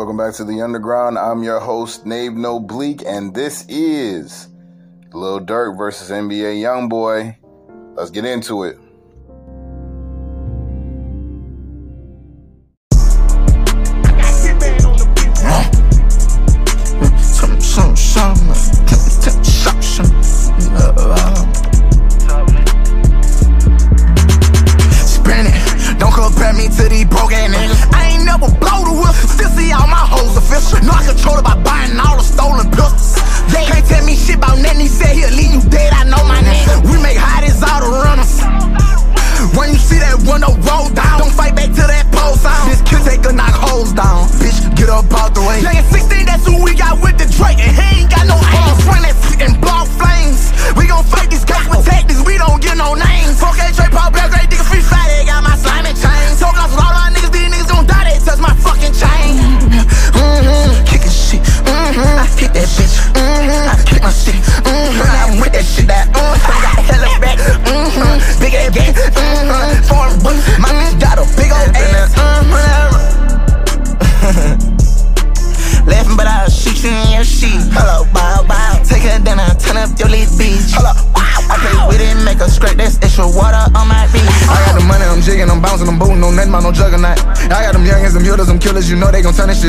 Welcome back to the Undrground. I'm your host, Nave No Bleak, and this is Lil Durk versus NBA Youngboy. Let's get into it.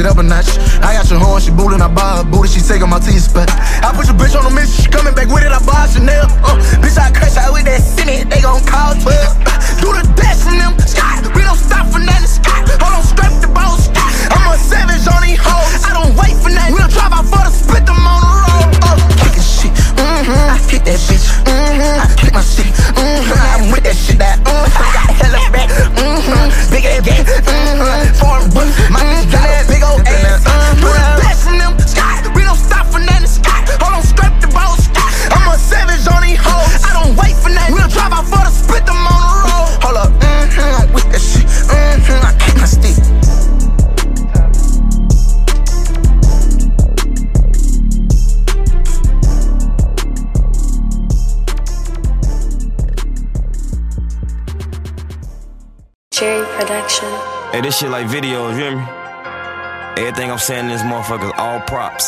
Shit up a notch.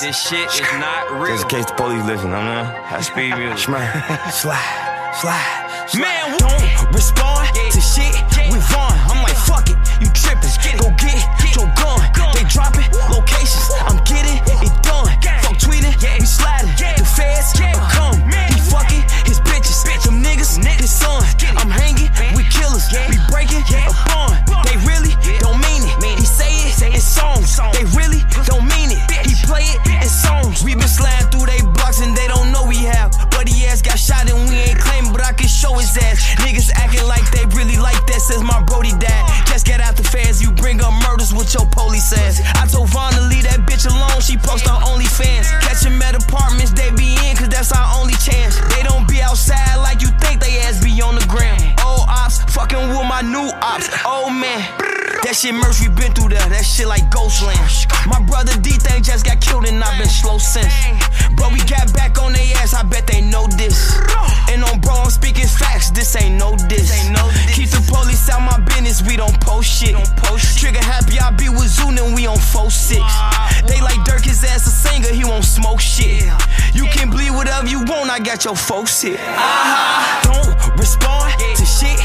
This shit is not real. Just in case the police listen, I mean. High speed. Shmurr. slide, slide, slide. Man, don't respond yeah. to shit with Von. I'm like, fuck it, you trippin'. Go get your gun. They dropping locations. I'm his ass. Niggas acting like they really like that since my Brody died. Just get out the feds, you bring up murders with your police ass. I told Von to leave that bitch alone, she post on OnlyFans. Catch him at apartments, they be in, cause that's our only chance. They don't be outside like you think they ass be on the ground. Old ops, fucking with my new ops. Oh man. That shit merch, we been through that. That shit like Ghostland. My brother D thing just got killed and I've been slow since. But we got back on their ass, I bet they know this. And on bro, I'm speaking facts, this ain't no diss. Keep the police out my business, we don't post shit. Trigger happy, I be with Zoon and we on 4-6. They like Durk, his ass a singer, he won't smoke shit. You can bleed whatever you want, I got your folks here. Uh-huh. Don't respond to shit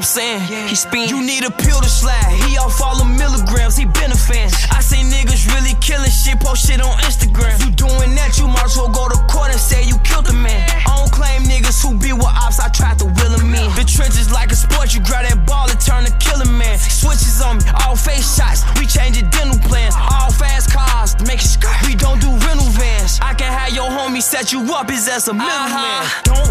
I'm saying, he spin. You need a pill to slide, he off all the milligrams, he been a fan. I see niggas really killing shit, post shit on Instagram. You doing that, you might as well go to court and say you killed the man. I don't claim niggas who be with ops, I tried to will them in. The trenches like a sport, you grab that ball and turn to killing man. Switches on me, all face shots, we change the dental plan. All fast cars make it We don't do rental vans. I can have your homie set you up, is as a middleman. Uh-huh. Don't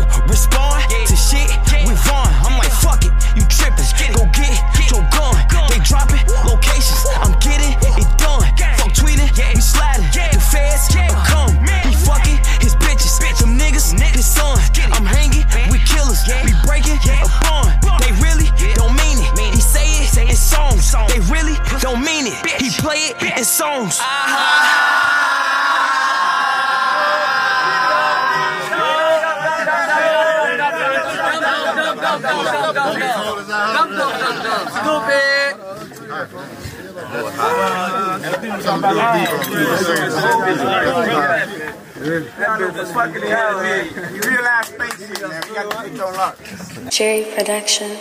Jerry Production.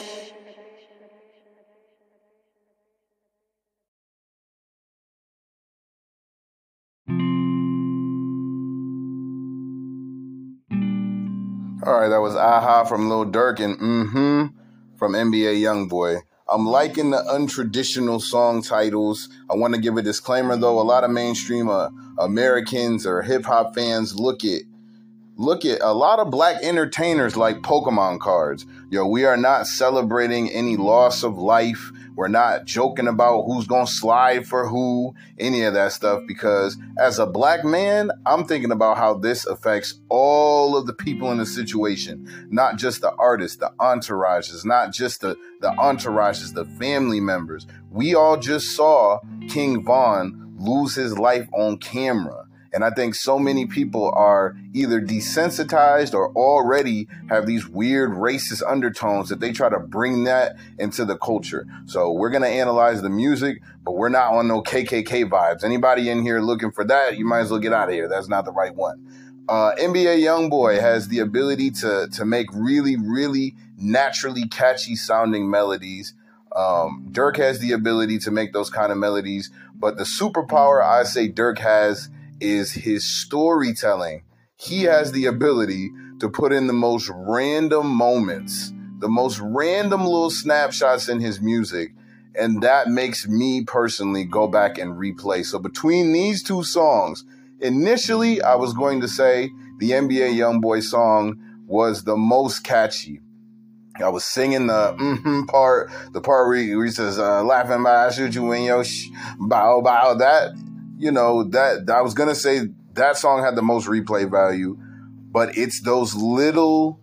All right, that was Aha from Lil Durk and Mm-hmm from NBA Youngboy. I'm liking the untraditional song titles. I want to give a disclaimer though. A lot of mainstream uh, Americans or hip hop fans look at look at a lot of black entertainers like Pokemon cards. Yo, we are not celebrating any loss of life. We're not joking about who's going to slide for who, any of that stuff, because as a black man, I'm thinking about how this affects all of the people in the situation, not just the artists, the entourages, not just the, the entourages, the family members. We all just saw King Von lose his life on camera. And I think so many people are either desensitized or already have these weird racist undertones that they try to bring that into the culture. So we're going to analyze the music, but we're not on no KKK vibes. Anybody in here looking for that, you might as well get out of here. That's not the right one. Uh, NBA Youngboy has the ability to, to make really, really naturally catchy sounding melodies. Um, Durk has the ability to make those kind of melodies, but the superpower I say Durk has is his storytelling. He has the ability to put in the most random moments, the most random little snapshots in his music. And that makes me personally go back and replay. So between these two songs, initially I was going to say the NBA Youngboy song was the most catchy. I was singing the mm-hmm part, the part where he, says, uh, laughing by I shoot you in your sh- bow bow. That you know that I was gonna say that song had the most replay value, but it's those little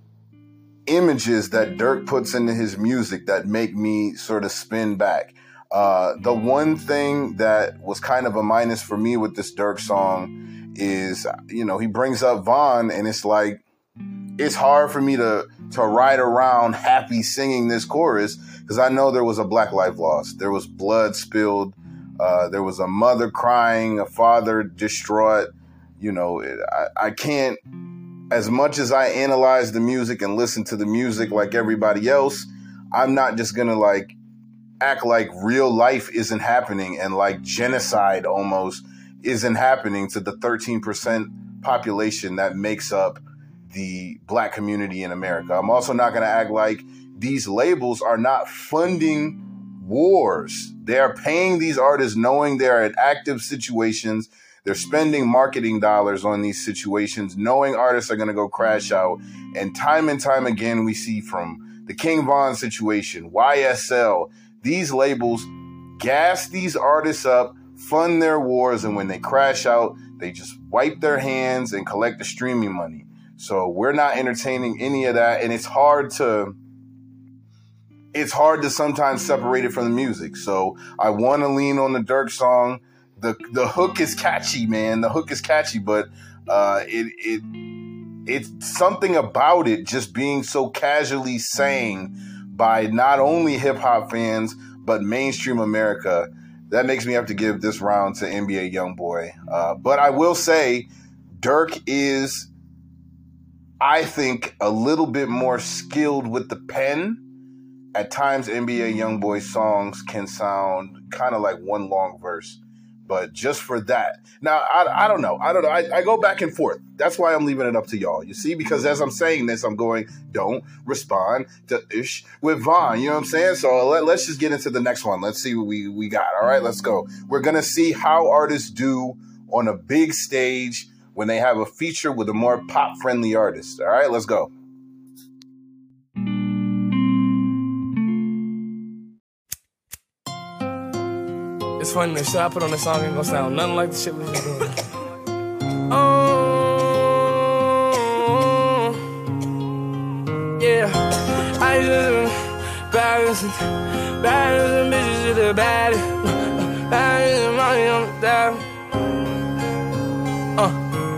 images that Durk puts into his music that make me sort of spin back. Uh, the one thing that was kind of a minus for me with this Durk song is, you know, he brings up Von, and it's like it's hard for me to to ride around happy singing this chorus because I know there was a black life lost, there was blood spilled uh, there was a mother crying, a father distraught. You know, I, I can't, as much as I analyze the music and listen to the music like everybody else, I'm not just to like act like real life isn't happening and like genocide almost isn't happening to the 13% population that makes up the black community in America. I'm also not going to act like these labels are not funding wars. They are paying these artists knowing they're in active situations. They're spending marketing dollars on these situations, knowing artists are going to go crash out. And time and time again, we see from the King Von situation, YSL, these labels gas these artists up, fund their wars, and when they crash out, they just wipe their hands and collect the streaming money. So we're not entertaining any of that. And it's hard to it's hard to sometimes separate it from the music. So I want to lean on the Durk song. the The hook is catchy, man. The hook is catchy, but uh, it it it's something about it just being so casually sang by not only hip hop fans but mainstream America. That makes me have to give this round to NBA YoungBoy. Uh, but I will say, Durk is, I think, a little bit more skilled with the pen at times NBA YoungBoy songs can sound kind of like one long verse. But just for that. Now, I, I don't know. I don't know. I, I go back and forth. That's why I'm leaving it up to y'all. You see, because as I'm saying this, I'm going, don't respond to ish with Von. You know what I'm saying? So let, let's just get into the next one. Let's see what we, we got. All right, let's go. We're to see how artists do on a big stage when they have a feature with a more pop friendly artist. All right, let's go. Funny, the shit I put on the song ain't gonna sound nothing like the shit we was doing. Oh, yeah. I just balancing, balancing bitches to the baddest. Balancing money on the dial. Uh,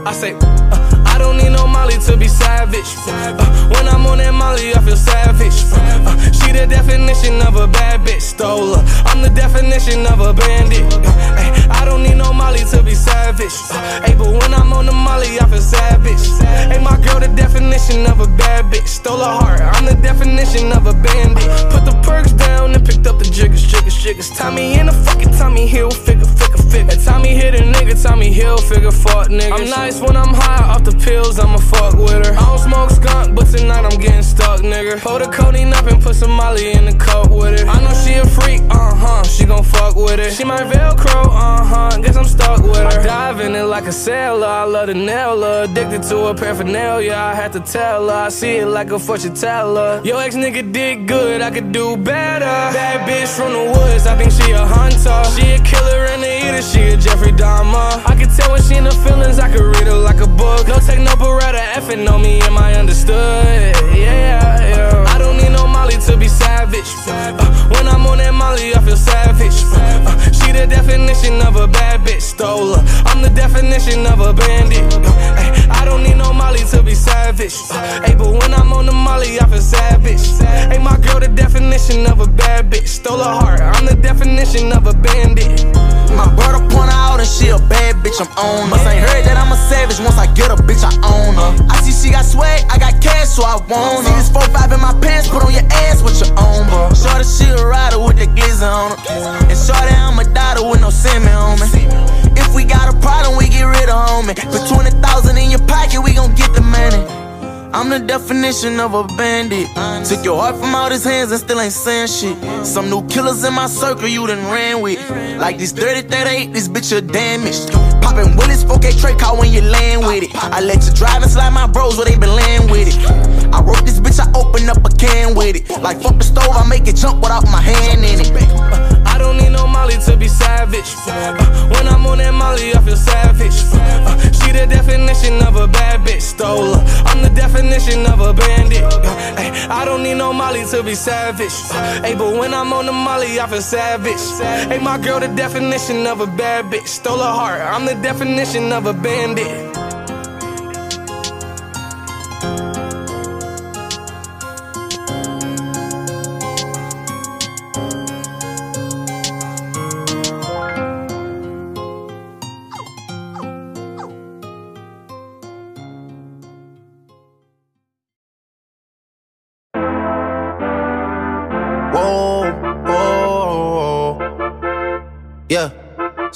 I say, uh, I don't need no Molly to be savage. Uh, when I'm on that Molly, I feel savage. Uh, she the definition of a bad bitch, stole her. I'm the definition of a bandit. Ay, I don't need no Molly to be savage. Ay, but when I'm on the Molly, I feel savage. Hey, my girl, the definition of a bad bitch, stole her heart. I'm the definition of a bandit. Put the perks down and picked up the jiggers, jiggers, jiggers. Tommy in the fucking Tommy Hill, figure, figure, figure. Tommy hit a nigga, Tommy Hill, figure, fuck nigga. I'm nice when I'm high off the pills, I'ma fuck with her. I don't smoke skunk, but tonight I'm getting stuck, nigga. Pull the codeine up and put some Molly in the cup with her. I know she a freak, uh huh, she gon' fuck with it. She my Velcro, uh huh, guess I'm stuck with her. I dive in it like a sailor, I love to nail her. Addicted to her paraphernalia, I had to tell her. I see it like a fortune teller. Yo, ex nigga did good, I could do better. Bad bitch from the woods, I think she a hunter. She a killer and a eater, she a Jeffrey Dahmer. I can tell when she in the feelings, I could read her like a book. No techno no beretta, effing on me, am I understood? Yeah, yeah. I don't need no Molly to be savage. Uh, when I'm on that Molly, I feel savage. Uh, she the definition of a bad bitch, stole her. I'm the definition of a bandit. Uh, ay, I don't need no Molly to be savage. Uh, ay, but when I'm on the Molly, definition of a bad bitch, stole her heart. I'm the definition of a bandit. My brother point out and she a bad bitch, I'm on her. Must ain't heard that I'm a savage, once I get a bitch, I own her. I see she got swag, I got cash, so I want her. See this 4-5 in my pants, put on your ass with your own, bro. Shorty, she a rider with the glizzy on her. And shorty, I'm a daughter with no semen on me. If we got a problem, we get rid of homie. Put 20,000 in your pocket, we gon' get the money. I'm the definition of a bandit. Took your heart from out his hands and still ain't saying shit. Some new killers in my circle you done ran with. Like this 30 38, this bitch are damaged. Poppin' Willis, 4K Trey call when you land with it. I let you drive and slide my bros where they been laying with it. I wrote this bitch, I open up a can with it. Like fuck the stove, I make it jump without my hand in it. Molly to be savage. Uh, when I'm on that Molly, I feel savage. Uh, she the definition of a bad bitch, stole her. I'm the definition of a bandit. Uh, ay, I don't need no Molly to be savage. Uh, but when I'm on the Molly, I feel savage. Hey, my girl, the definition of a bad bitch, stole her heart. I'm the definition of a bandit.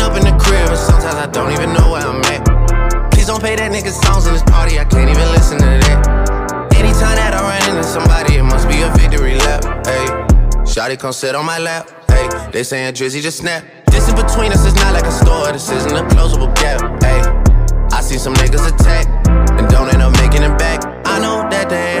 Up in the crib, and sometimes I don't even know where I'm at. Please don't play that nigga songs in this party, I can't even listen to that. Anytime that I run into somebody, it must be a victory lap. Hey, Shotty come sit on my lap. Hey, they saying Drizzy just snap. This in between us is not like a store, this isn't a closable gap. Hey, I see some niggas attack and don't end up making it back. I know that they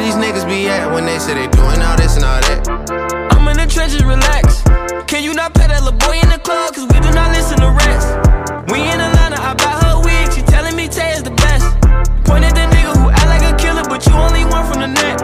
these niggas be at when they say they doing all this and all that? I'm in the trenches, relax. Can you not pet that little boy in the club? Cause we do not listen to rest. We in Atlanta, I buy her wig. She telling me Tay is the best. Point at the nigga who act like a killer, but you only one from the net.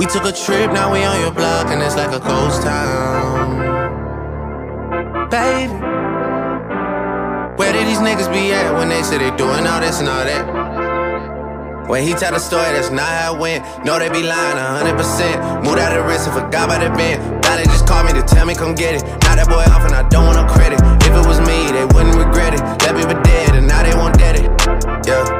we took a trip, now we on your block and it's like a ghost town baby. Where did these niggas be at when they say they doing all this and all that? When he tell the story, that's not how it went. No, they be lying 100%. Moved out of the and forgot about the bend. Now they just call me to tell me come get it. Now that boy off and I don't want no credit. If it was me, they wouldn't regret it. Left me for dead and now they won't dead it. Yeah.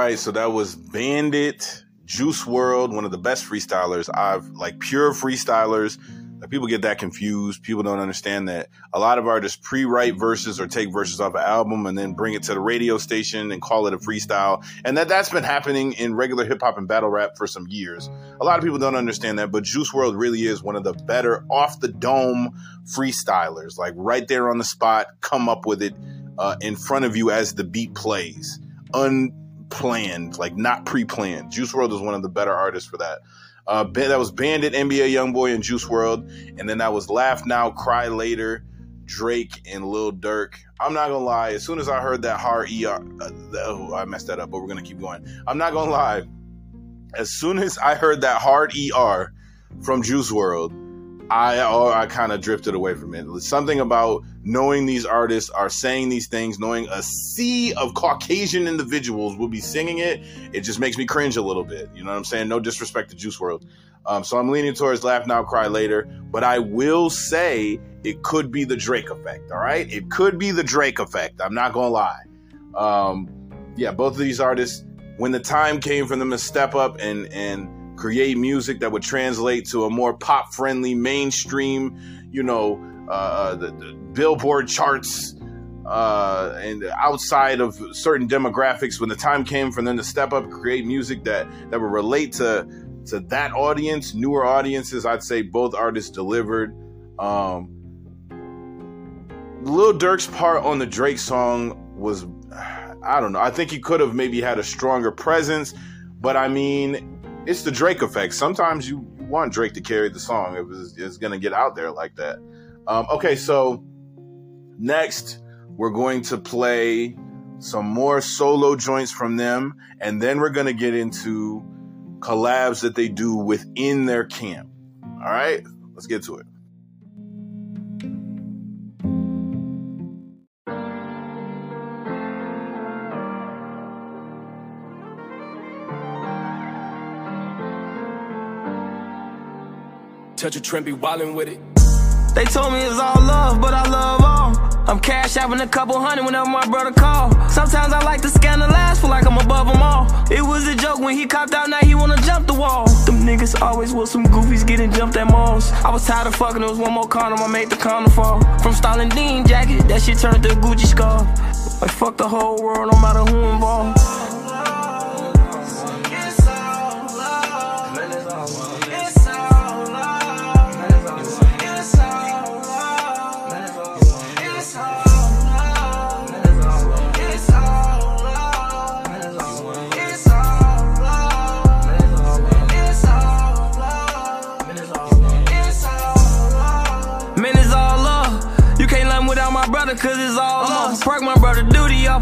Right, so that was Bandit, Juice WRLD, one of the best freestylers. I've like pure freestylers. Like people get that confused. People don't understand that a lot of artists pre-write verses or take verses off an album and then bring it to the radio station and call it a freestyle. And that that's been happening in regular hip hop and battle rap for some years. A lot of people don't understand that, but Juice WRLD really is one of the better off the dome freestylers. Like right there on the spot, come up with it uh, in front of you as the beat plays. Unplanned, like not pre-planned. Juice WRLD is one of the better artists for that. Uh, that was Bandit, NBA YoungBoy, and Juice WRLD, and then that was Laugh Now, Cry Later, Drake and Lil Durk. I'm not gonna lie. As soon as I heard that hard ER, uh, oh, I messed that up, but we're gonna keep going. I'm not gonna lie. As soon as I heard that hard ER from Juice WRLD, I I kind of drifted away from it. Something about knowing these artists are saying these things, knowing a sea of Caucasian individuals will be singing it. It just makes me cringe a little bit. You know what I'm saying? No disrespect to Juice WRLD. Um, so I'm leaning towards Laugh Now, Cry Later. But I will say it could be the Drake effect. All right, it could be the Drake effect. I'm not gonna lie. Um, yeah, both of these artists, when the time came for them to step up and and create music that would translate to a more pop friendly mainstream, you know, uh, the, the Billboard charts, uh, and outside of certain demographics. When the time came for them to step up, create music that that would relate to to that audience, newer audiences, I'd say both artists delivered. Um, Lil Durk's part on the Drake song was, I don't know. I think he could have maybe had a stronger presence, but I mean, it's the Drake effect. Sometimes you want Drake to carry the song if it's, it's to get out there like that. Um, okay, so next We're going to play some more solo joints from them, and then we're to get into collabs that they do within their camp. All right, let's get to it. Touch a trend, be wildin' with it. They told me it's all love, but I love all. I'm cash having a couple hundred whenever my brother call. Sometimes I like to scan the last, feel like I'm above them all. It was a joke when he copped out, now he wanna jump the wall. Them niggas always with some goofies getting jumped at malls. I was tired of fucking, there was one more condom, I made the condom fall. From Stalin Dean jacket, that shit turned to a Gucci scarf. Like fuck the whole world, no matter who involved.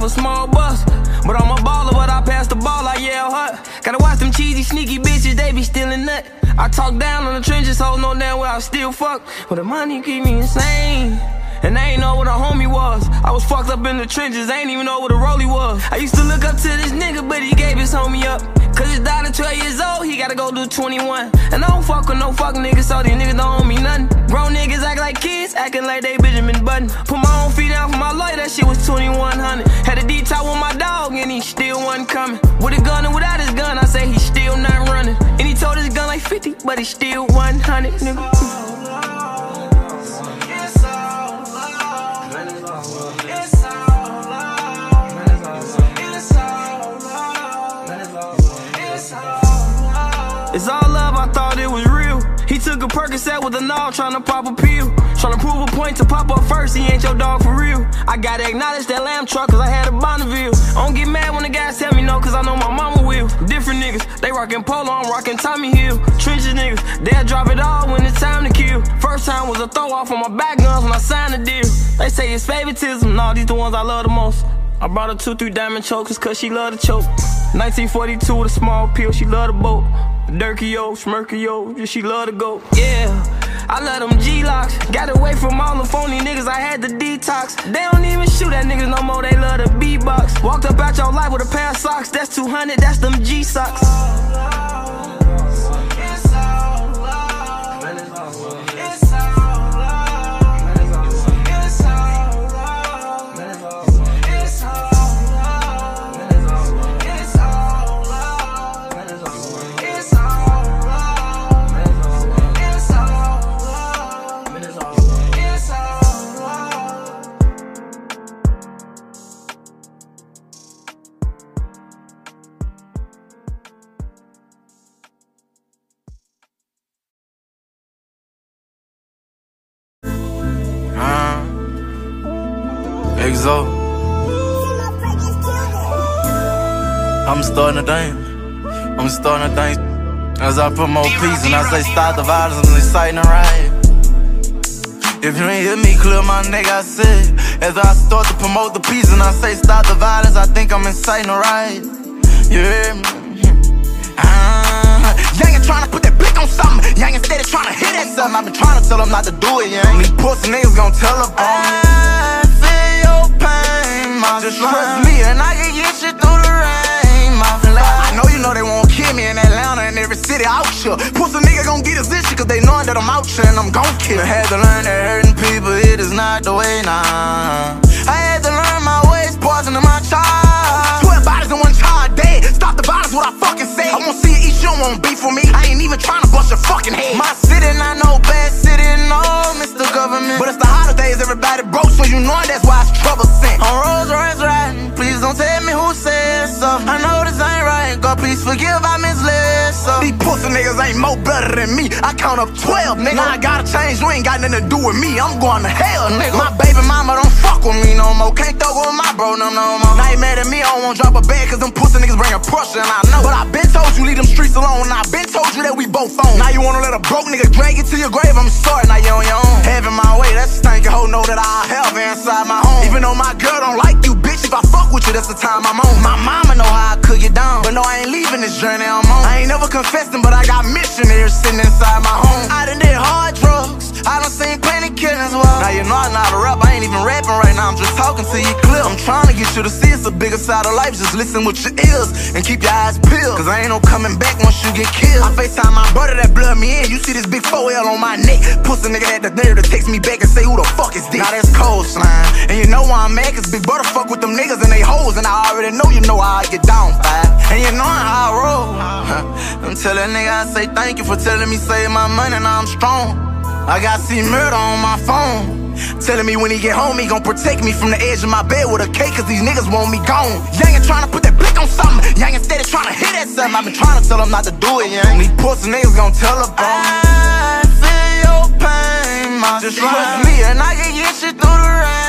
A small bus. But I'm a baller, but I pass the ball I yell hut. Gotta watch them cheesy, sneaky bitches, they be stealing nut. I talk down on the trenches, hold no damn well, I still fuck. But the money keep me insane. And I ain't know what a homie was. I was fucked up in the trenches, I ain't even know what a rollie was. I used to look up to this nigga, but he gave his homie up. Cause his daughter 12 years old, he gotta go do 21. And I don't fuck with no fuck niggas, so these niggas don't owe me nothing. Grown niggas act like kids, acting like they Benjamin Button. Put my own feet down for my lawyer, that shit was 2100. Had a D-top with my dog, and he still wasn't coming. With a gun and without his gun, I say he still not running. And he told his gun like 50, but he still 100, nigga. It's all love, I thought it was real. He took a Percocet with a knob, tryna pop a pill. Tryna prove a point to pop up first, he ain't your dog for real. I gotta acknowledge that lamb truck, cause I had a Bonneville. I don't get mad when the guys tell me no, cause I know my mama will. Different niggas, they rockin' polo, I'm rockin' Tommy Hill. Trenches niggas, they'll drop it all when it's time to kill. First time was a throw off on my back guns when I signed the deal. They say it's favoritism, nah, these the ones I love the most. I brought her two, three diamond chokers, cause she love to choke. 1942 with a small pill, she love the boat. Durkio, Smirkio, yeah, she love to go. Yeah, I love them G-locks. Got away from all the phony niggas, I had to detox. They don't even shoot at niggas no more, they love the beatbox. Walked up out your life with a pair of socks, that's 200, that's them G-socks. Starting to dance. I'm starting to dance. As I put more peace and I say stop the violence and inciting the riot. If you ain't hear me clear my neck, I said. As I start to promote the peace and I say stop the violence, I think I'm inciting a riot. You hear me? Ah, Youngin' tryna put that blick on something. Youngin' steady tryna hit that something. I've been tryna tell them not to do it, young. These pussy niggas gon' tell up on. I feel your pain, my Just trust me and I can get I'm out here and I'm gon' kill. I had to learn that hurting people, it is not the way now. I had to learn my ways, poison in my child. Twelve bodies in one child dead. Stop the violence, what I fucking say. I won't see you eat, you don't want beef with me. I ain't even tryna bust your fucking head. My city not no bad city, no, Mr. Government. But it's the holidays, everybody broke, so you know that's why it's trouble sent. on Rolls Royce riding, please don't tell me who said so. I know this God please forgive I misled so. These pussy niggas ain't more better than me. I count up 12, nigga. Now I gotta change, you ain't got nothing to do with me. I'm going to hell, nigga. My baby mama don't fuck with me no more. Can't throw with my bro, no, no more. Now you mad at me, I don't wanna drop a bag, cause them pussy niggas bringin' pressure, and I know. But I been told you leave them streets alone, and I been told you that we both on. Now you wanna let a broke nigga drag you to your grave, I'm sorry, now you on your own. Having my way, that's a stinking hoe, know that I have inside my home. Even though my girl fuck with you, that's the time I'm on. My mama know how I cook you down, but no, I ain't leaving this journey I'm on. I ain't never confessing, but I got missionaries sitting inside my home. I done did hard drugs killings, well. Now you know I'm not a rap, I ain't even rapping right now, I'm just talking to you clear. I'm trying to get you to see it's a bigger side of life, just listen with your ears and keep your eyes peeled. Cause I ain't no coming back once you get killed. I FaceTime my brother that blood me in, you see this big 4L on my neck. Pussy nigga had the nerve to text me back and say, who the fuck is this? Now that's cold slime. And you know why I'm mad, cause big brother fuck with them niggas and they hoes, and I already know you know how I get down, five. And you know how I roll. I'm telling nigga, I say thank you for telling me save my money, now I'm strong. I got see murder on my phone. Telling me when he get home, he gon' protect me from the edge of my bed with a cake, cause these niggas want me gone. Trying to put that blick on something. Of trying to hit that something. I've been trying to tell him not to do it, young. These pussy niggas gon' tell bro. I feel your pain, my Just trust me, and I can get you through the rain,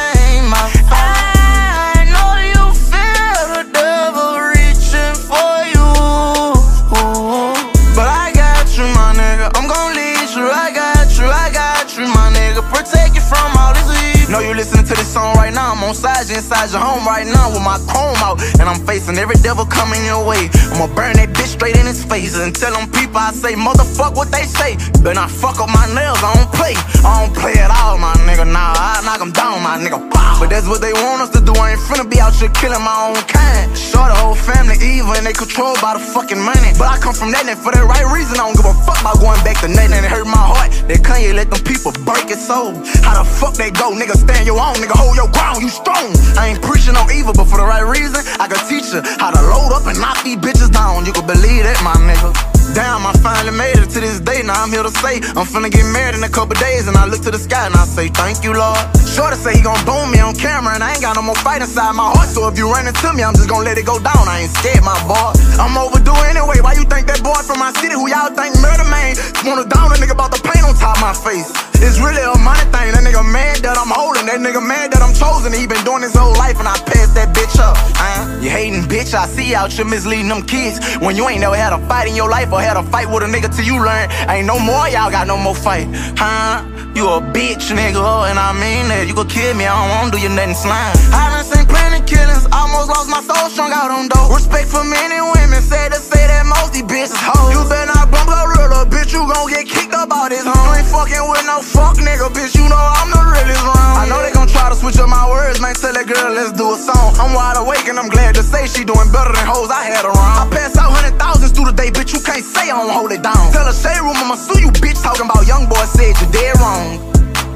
cabeza. Your home right now with my chrome out. And I'm facing every devil coming your way. I'ma burn that bitch straight in his face. And tell them people I say, motherfuck what they say. Better I fuck up my nails, I don't play. I don't play at all, my nigga. Nah, I knock them down, my nigga. Bow. But that's what they want us to do. I ain't finna be out here killing my own kind. Sure, the whole family evil and they controlled by the fucking money. But I come from that and for the right reason. I don't give a fuck about going back to nothing and it hurt my heart. That Kanye let them people break his soul. How the fuck they go, nigga? Stand your own, nigga. Hold your ground, you strong. I ain't preaching on evil, but for the right reason, I can teach you how to load up and knock these bitches down. You can believe that, my nigga. Damn, I finally made it to this day. Now I'm here to say I'm finna get married in a couple days, and I look to the sky and I say thank you, Lord. Sure to say he gon' boom me on camera, and I ain't got no more fight inside my heart. So if you run into me, I'm just gon' let it go down. I ain't scared, my boy. I'm overdue anyway. Why you think that boy from my city, who y'all think murder man, wanna down a nigga about the paint on top of my face? It's really a money thing. That nigga mad that I'm holding. That nigga mad that I'm chosen. He been doing his whole life, and I passed that bitch up. Uh, you hating bitch, I see out you misleading them kids. When you ain't never had a fight in your life or had a fight with a nigga till you learn. Ain't no more, y'all got no more fight. Huh? You a bitch, nigga, and I mean that. You could kill me, I don't wanna do you nothing slime. I done seen plenty killings, almost lost my soul strung out on dope. Respect for men and women, sad to say that most these bitches hoes. You better not bump a bitch, you gon' get kicked up out this home. Ain't fucking with no fuck nigga, bitch, you know I'm the realest round. I know they gon' try to switch up my words, man, tell that girl, let's do a song. I'm wide awake and I'm glad to say she doing better than hoes I had around. I pass out hundred thousands through the day, bitch, you can't say I don't hold it down. Tell a shade room, I'ma sue you, bitch, talking about young boy said you dead wrong.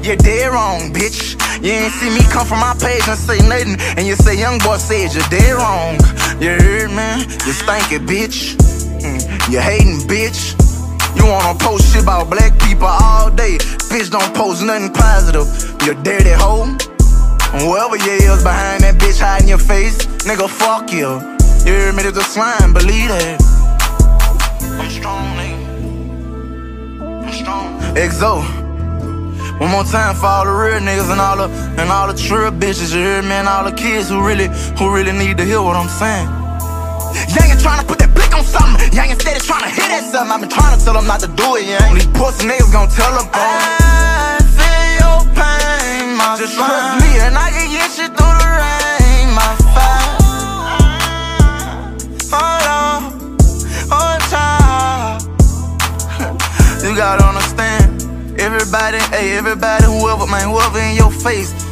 You're dead wrong, bitch. You ain't see me come from my page and say nothing, and you say young boy said you're dead wrong. You heard, man? You stinky, bitch. Mm, You hating, bitch. You wanna post shit about black people all day. Bitch, don't post nothing positive. You dirty hoe. And Whoever you is behind that bitch hiding your face, nigga, fuck you. You hear me? There's a slime, believe that. I'm strong, nigga. I'm strong. Exo. One more time for all the real niggas and all the and all the true bitches, you hear me? And all the kids who really who really need to hear what I'm saying. Young and trying to on something. Young instead of trying to hit at something. I've been trying to tell them not to do it, young. These pussy niggas gon' tell them, I feel your pain, my Just trust me and I can get you through the rain, my fire. Hold on, hold tight. You gotta understand. Everybody, hey, everybody, whoever, man, whoever in your face.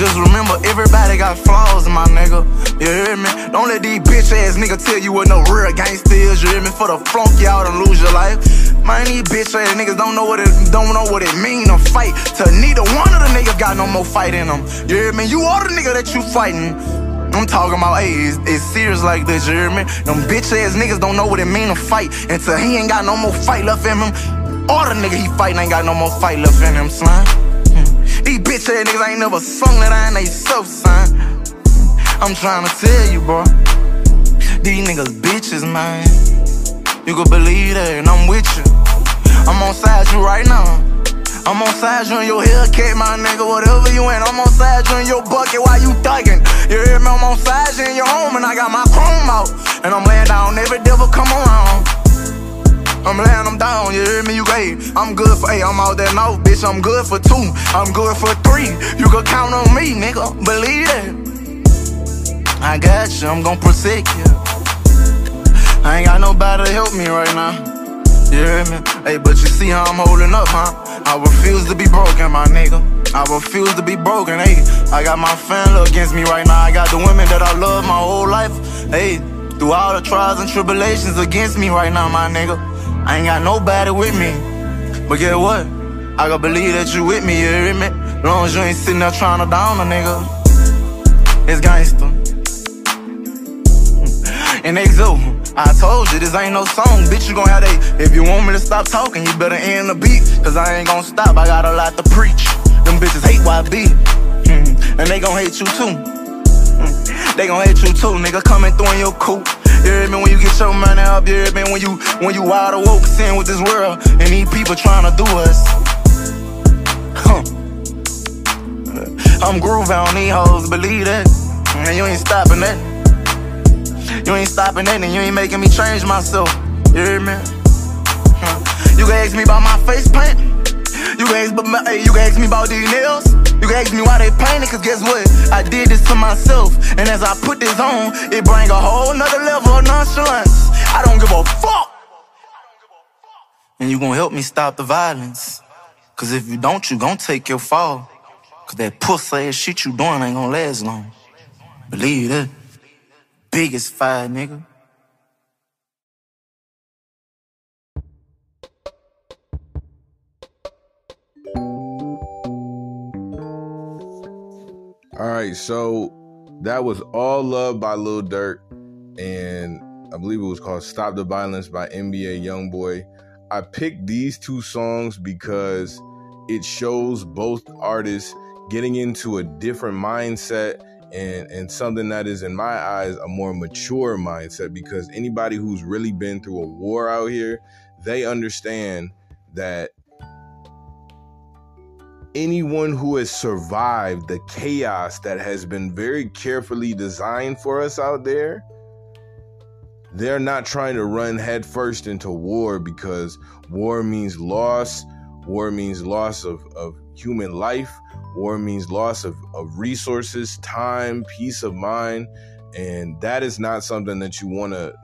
Just remember, everybody got flaws, my nigga. You hear me? Don't let these bitch ass niggas tell you what no real gangsta is. You hear me? For the flunk out and lose your life. Man, these bitch ass niggas don't know what it don't know what it mean to fight. To neither one of the niggas got no more fight in them. You hear me? You are the nigga that you fighting. I'm talking about, hey, it's, it's serious like this, you hear me? Them bitch ass niggas don't know what it mean to fight until he ain't got no more fight left in him. All the nigga he fighting ain't got no more fight left in him, son. Bitch ass niggas ain't never sung that I ain't they self, son. I'm trying to tell you, bro. These niggas bitches, man. You can believe that, and I'm with you. I'm on side you right now. I'm on side you in your Hellcat, my nigga. Whatever you in, I'm on side you in your bucket while you thuggin'. You hear me? I'm on side you in your home, and I got my chrome out. And I'm laying down every devil come around. I'm laying them down, you hear me? You great. I'm good for eight, I'm out there now, bitch. I'm good for two, I'm good for three. You can count on me, nigga. Believe that. I got you, I'm gon' protect you. I ain't got nobody to help me right now. You hear me? Hey, but you see how I'm holding up, huh? I refuse to be broken, my nigga. I refuse to be broken, hey. I got my family against me right now. I got the women that I love my whole life, hey. Through all the trials and tribulations against me right now, my nigga. I ain't got nobody with me. But get what? I gotta believe that you with me, you hear me? Long as you ain't sitting there trying to down a nigga. It's gangster. And they zo, I told you this ain't no song, bitch. You gon' have they. If you want me to stop talking, you better end the beat. Cause I ain't gon' stop, I got a lot to preach. Them bitches hate YB, mm, and they gon' hate you too. Mm, they gon' hate you too, nigga. Coming through in your coupe. You hear me when you get your money up? You hear me when you when you wide awoke, seeing with this world and these people trying to do us. Huh. I'm grooving on these hoes, believe that. And you ain't stopping that. You ain't stopping that, and you ain't making me change myself. You hear me? Huh. You can ask me about my face paint. You can ask, about, hey, you can ask me about these nails. You can ask me why they painted, cause guess what? I did this to myself. And as I put this on, it bring a whole nother level of nonchalance. I don't give a fuck. And you gonna help me stop the violence. Cause if you don't, you gon' take your fall. Cause that pussy ass shit you doing ain't gonna last long. Believe that. Biggest fire, nigga. All right, so that was All Love by Lil Durk, and I believe it was called Stop the Violence by NBA Youngboy. I picked these two songs because it shows both artists getting into a different mindset and and something that is in my eyes a more mature mindset because anybody who's really been through a war out here they understand that anyone who has survived the chaos that has been very carefully designed for us out there they're not trying to run headfirst into war because war means loss. War means loss of, of human life. War means loss of, of resources time peace of mind. And that is not something that you want to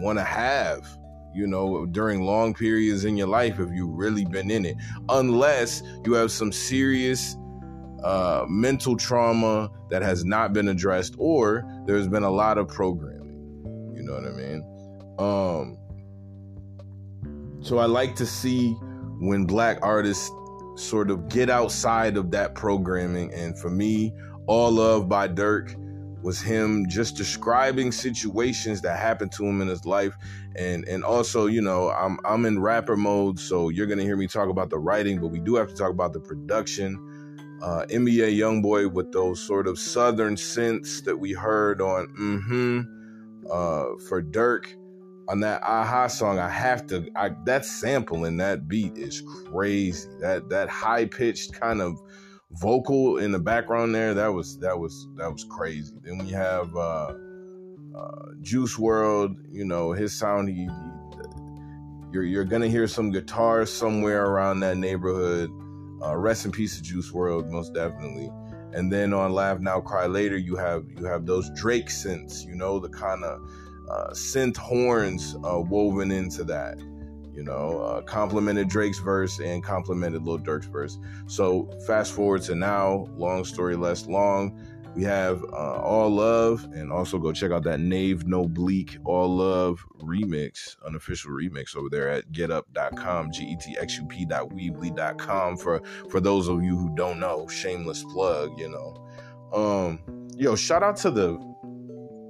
want to have you know during long periods in your life if you've really been in it. Unless you have some serious uh, mental trauma that has not been addressed or there's been a lot of programming. You know what i mean? Um so i like to see when black artists sort of get outside of that programming. And for me, All Love by Durk was him just describing situations that happened to him in his life. And and also, you know, I'm I'm in rapper mode, so you're gonna hear me talk about the writing, but we do have to talk about the production. Uh, NBA YoungBoy with those sort of southern synths that we heard on mm-hmm uh, for Durk on that aha song i have to I, that sample in that beat is crazy that that high pitched kind of vocal in the background there that was that was that was crazy. Then we have uh, uh Juice WRLD you know his sound he, he, you're you're gonna hear some guitars somewhere around that neighborhood. Uh, rest in peace to Juice WRLD most definitely. And then on laugh now cry later you have you have those drake synths you know the kind of uh, synth horns uh, woven into that. You know, uh, complemented Drake's verse and complemented Lil Durk's verse. So fast forward to now, long story less long. We have uh, All Love, and also go check out that Nave No Bleak All Love remix, unofficial remix over there at getup.com, G E T X U P.weebly.com for for those of you who don't know. Shameless plug, you know. Um, yo, shout out to the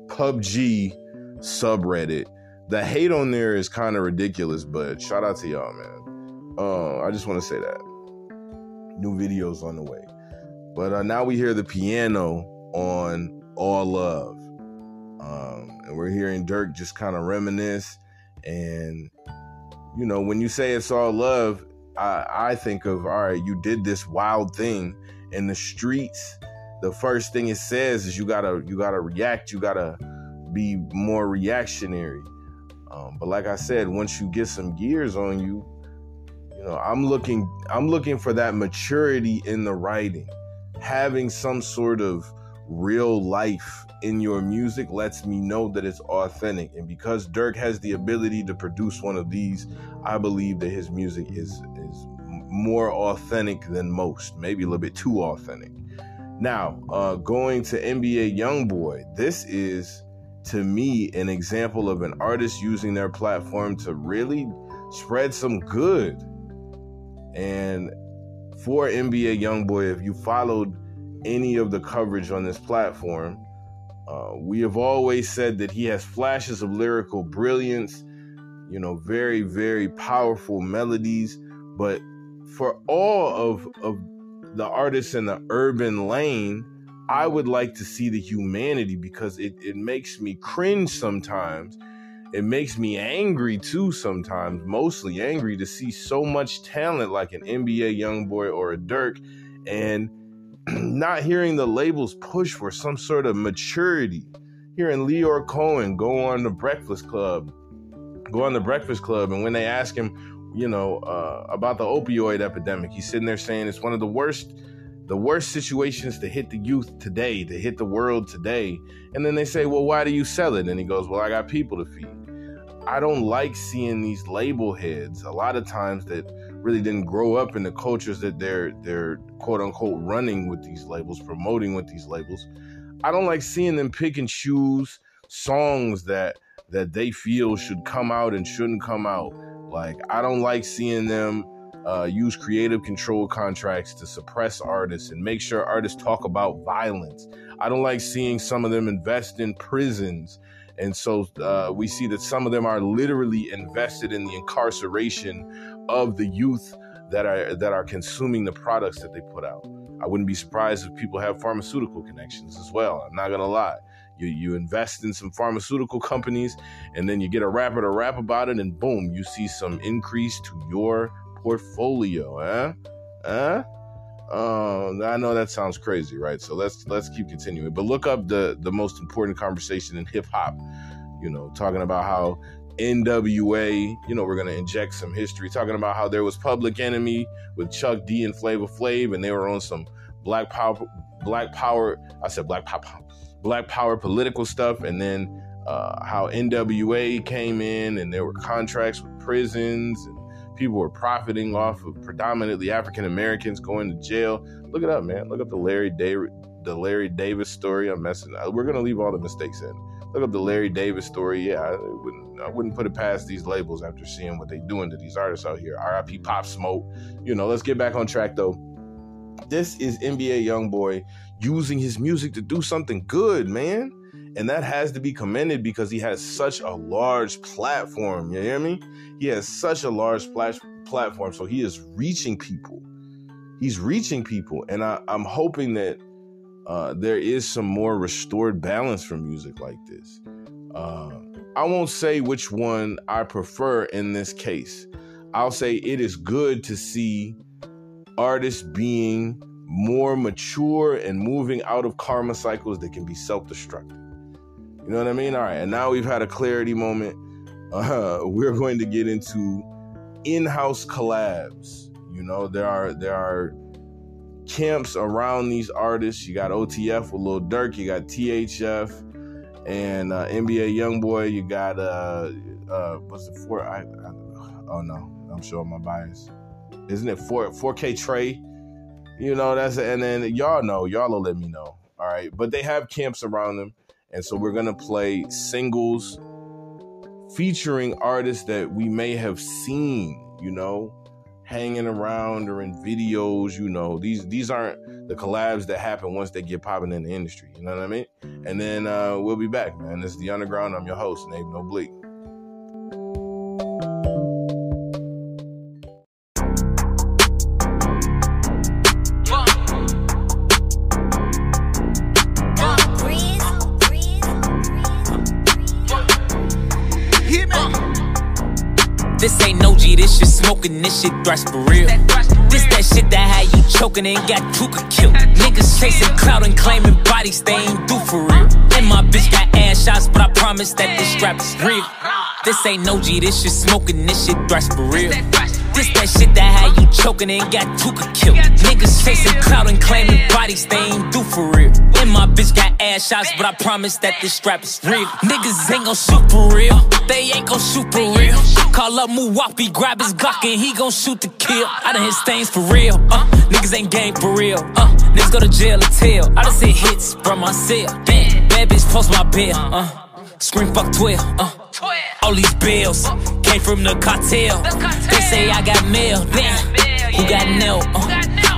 PUBG subreddit. The hate on there is kind of ridiculous, but shout out to y'all, man. Uh, I just want to say that. New videos on the way. But uh, now we hear the piano on All Love. Um, and we're hearing Durk just kind of reminisce. And, you know, when you say it's all love, I, I think of, all right, you did this wild thing in the streets. The first thing it says is you gotta you gotta react, you gotta be more reactionary. Um, but like I said, once you get some gears on you, you know, I'm looking I'm looking for that maturity in the writing. Having some sort of real life in your music lets me know that it's authentic. And because Durk has the ability to produce one of these, I believe that his music is is more authentic than most, maybe a little bit too authentic. Now, uh, going to NBA YoungBoy, this is to me an example of an artist using their platform to really spread some good. And for NBA YoungBoy, if you followed any of the coverage on this platform, uh, we have always said that he has flashes of lyrical brilliance, you know, very, very powerful melodies. But for all of, of the artists in the urban lane, I would like to see the humanity because it, it makes me cringe sometimes. It makes me angry too sometimes, mostly angry to see so much talent like an NBA young boy or a Durk and not hearing the labels push for some sort of maturity. Hearing Lyor Cohen go on the Breakfast Club, go on the Breakfast Club, and when they ask him, you know, uh, about the opioid epidemic, he's sitting there saying it's one of the worst, the worst situations to hit the youth today, to hit the world today. And then they say, well, why do you sell it? And he goes, well, I got people to feed. I don't like seeing these label heads a lot of times that really didn't grow up in the cultures that they're they're quote unquote running with these labels, promoting with these labels. I don't like seeing them pick and choose songs that that they feel should come out and shouldn't come out. Like I don't like seeing them uh, use creative control contracts to suppress artists and make sure artists talk about violence. I don't like seeing some of them invest in prisons. And so uh, we see that some of them are literally invested in the incarceration of the youth that are that are consuming the products that they put out. I wouldn't be surprised if people have pharmaceutical connections as well. I'm not gonna lie. You you invest in some pharmaceutical companies, and then you get a rapper to rap about it, and boom, you see some increase to your portfolio, eh? Eh? Um, I know that sounds crazy, right? So let's let's keep continuing. But look up the the most important conversation in hip hop. You know, talking about how NWA, you know, we're gonna inject some history, talking about how there was Public Enemy with Chuck D and Flavor Flav, and they were on some Black Power, Black Power. I said Black Power, Black Power political stuff, and then uh, how NWA came in, and there were contracts with prisons and people were profiting off of predominantly African Americans going to jail. Look it up, man. Look up the Larry David, the Larry Davis story. I'm messing. Up. We're gonna leave all the mistakes in. Look up the Larry Davis story. Yeah, I wouldn't, I wouldn't put it past these labels after seeing what they're doing to these artists out here. R.I.P. Pop Smoke. You know, let's get back on track though. This is NBA YoungBoy using his music to do something good, man. And that has to be commended because he has such a large platform. You hear me? He has such a large platform. So he is reaching people. He's reaching people. And I, am hoping that uh, there is some more restored balance for music like this. Uh, I won't say which one I prefer in this case. I'll say it is good to see artists being more mature and moving out of karma cycles that can be self destructive. You know what I mean? All right. And now we've had a clarity moment. Uh, we're going to get into in-house collabs. You know, there are there are camps around these artists. You got OTF with Lil Durk. You got THF and uh, NBA YoungBoy. You got uh, uh, what's it for? I, I oh no, I'm showing my bias. Isn't it four 4K Trey? You know that's and then y'all know y'all will let me know. All right, but they have camps around them. And so we're going to play singles featuring artists that we may have seen, you know, hanging around or in videos, you know. These these aren't the collabs that happen once they get popping in the industry, you know what I mean? And then uh, we'll be back, man. This is The Undrground. I'm your host, Nate No Bleak. Smoking, this shit thrash for real. This that shit that had you choking and got Tuka killed. Niggas chasing clout and claiming bodies they ain't do for real. And my bitch got ass shots, but I promise that this strap is real. This ain't no G, this shit smoking, this shit thrash for real. This that shit that had you choking and got Tuka killed. Niggas chasing clout and claiming bodies they ain't do for real. And my bitch got ass shots, but I promise that this strap is real. Niggas ain't gon' shoot for real. They ain't gon' shoot for real. Call up Muwapi, grab his Glock and he gon' shoot to kill. I done hit stains for real. Uh, niggas ain't game for real. Uh, niggas go to jail or tell. I done see hits from my cell. Damn, bad bitch post my bill. Uh, scream fuck 12. Uh, all these bills came from the cartel. They say I got mail. Damn, who got nailed? Uh,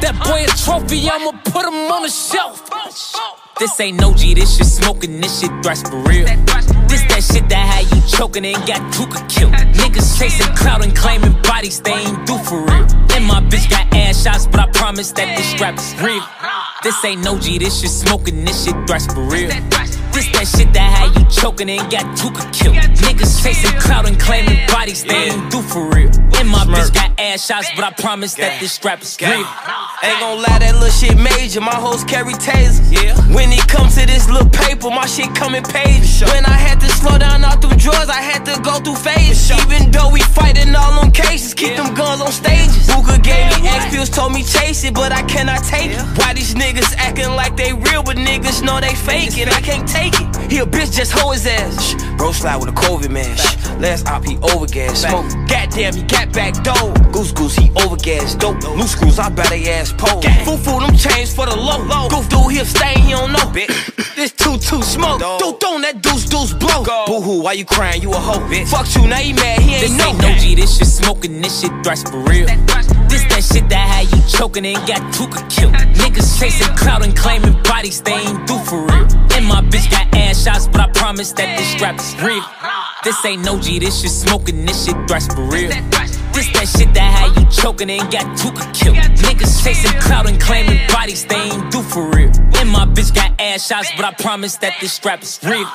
that boy a trophy, I'ma put him on the shelf. This ain't no G, this shit smoking, this shit thrash for real. This that shit that had you choking and got Tuka killed. Niggas chasing clout and claiming bodies they ain't do for real. And my bitch got ass shots, but I promise that this strap is real. This ain't no G, this shit smoking, this shit thrash for real. This that shit that had you choking and got Tuka killed. Niggas chasing clout and claiming bodies they ain't do for real. And my bitch got ass shots, but I promise that this strap is real. Ain't gon' lie, that little shit major. My hoes carry tasers. Yeah. When it comes to this little paper, my shit come in pages. When I had to slow down all through drawers, I had to go through phases. Even though we fighting all on cases, keep them guns on stages. Booker gave me X pills, told me chase it, but I cannot take it. Why these niggas acting like they real, but niggas know they fake it? I can't take it. He a bitch, just hoe his ass. Bro slide with a COVID mash. Last op, he overgas. Smoke. Goddamn, he got back dope. Goose goose, he overgas. Dope. Loose screws, I bet they ass pole. Foo foo, them chains for the low. low. Goof dude, he'll stain, he don't know. this two two smoke. Dude, don't that deuce deuce blow. Boo hoo, why you crying? You a hoe. Bitch. Fuck you, now he mad, he ain't This know. ain't no G, this shit smoking, this shit thrash for real. This that shit that had you choking and got Tuka killed. Niggas chasing clout and claiming bodies they ain't do for real. And my bitch got ass shots, but I promise that this strap is real. This ain't no G, this shit smoking, this shit thrash for real. This that shit that had you choking and got Tuka killed. Niggas chasing clout and claiming bodies they ain't do for real. And my bitch got ass shots, but I promise that this strap is real.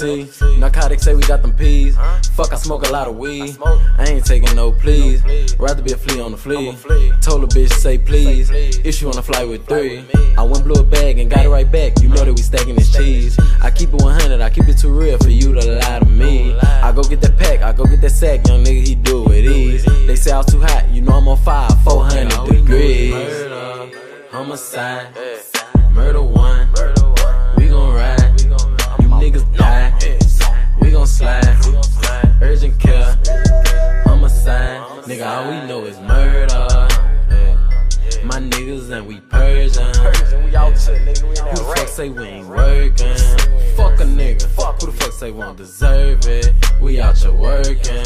See? Narcotics say we got them peas. Fuck, I smoke a lot of weed. I ain't taking no please. Rather be a flea on the flea. Told a bitch say please. If she wanna fly with three. I went blew a bag and got it right back. You know that we stacking this cheese. I keep it 100, I keep it too real for you to lie to me. I go get that pack, I go get that sack, young nigga, he do it easy. They say I was too hot, you know I'm on fire, 400 degrees. Murder, homicide, murder one. We gon' ride, you niggas die. We gon' slide, urgent care, homicide. Nigga, all we know is murder. Yeah. My niggas and we. Yeah. Who the fuck say we ain't working? Fuck a nigga. Fuck. Who the fuck say we don't deserve it? We out here working.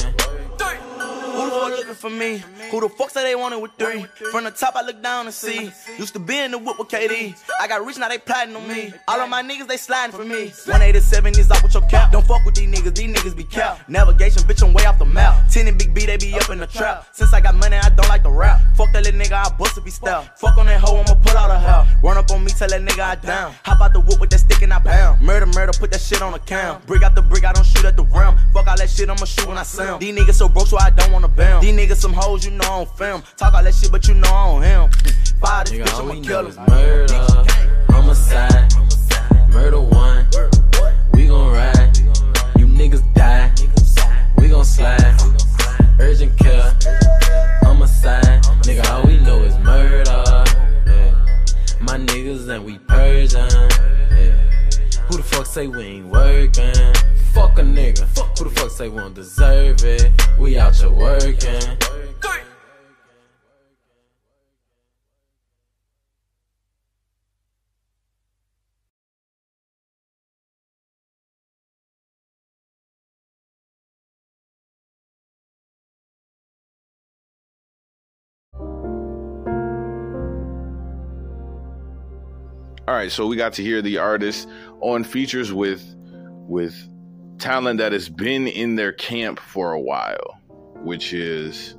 Looking for me. Who the fuck say they wanted with three? From the top, I look down and see. Used to be in the whip with KD. I got rich, now they plotting on me. All of my niggas, they sliding for me. 187 is out with your cap. Don't fuck with these niggas, these niggas be cap. Navigation, bitch, I'm way off the map. 10 and Big B, they be up in the trap. Since I got money, I don't like the rap. Fuck that little nigga, I bust to be style. Fuck on that hoe, I'ma pull out a hell. Run up on me, tell that nigga I down. Hop out the whip with that stick and I pound. Murder, murder, put that shit on the cam. Brick out the brick, I don't shoot at the rim. Fuck all that shit, I'ma shoot when I sound. These niggas so broke, so I don't wanna bam. These niggas some hoes, you know on film. Talk all that shit, but you know on him. Fire this Nigga, bitch, I'ma kill him. murder, homicide, murder one. We gon' ride, you niggas die. We gon' slide, urgent care, homicide. Nigga, all we know is murder. Yeah. My niggas and we purging. Fuck say we ain't working? Fuck a nigga. Fuck who the fuck say we don't deserve it? We out here working. All right, so we got to hear the artist on features with with talent that has been in their camp for a while, which is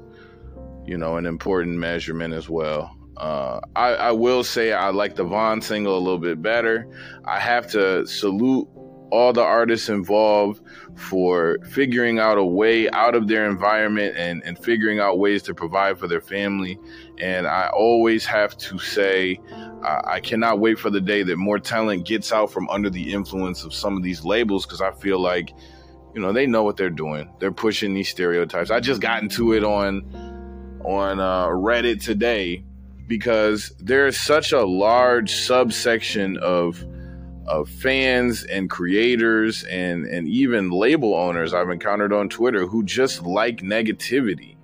you know an important measurement as well. Uh, I, I will say I like the Von single a little bit better. I have to salute all the artists involved for figuring out a way out of their environment and, and figuring out ways to provide for their family. And I always have to say, I, I cannot wait for the day that more talent gets out from under the influence of some of these labels because I feel like, you know, they know what they're doing. They're pushing these stereotypes. I just got into it on on uh, Reddit today because there is such a large subsection of of fans and creators and and even label owners I've encountered on Twitter who just like negativity.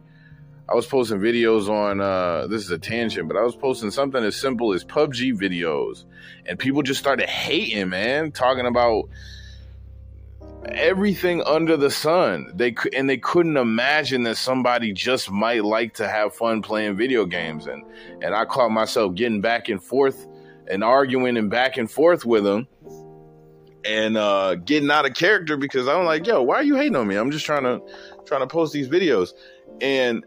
I was posting videos on uh this is a tangent, but I was posting something as simple as PUBG videos and people just started hating, man, talking about everything under the sun. They and they couldn't imagine that somebody just might like to have fun playing video games and and I caught myself getting back and forth and arguing and back and forth with them and uh getting out of character because I'm like, yo, why are you hating on me? I'm just trying to trying to post these videos. And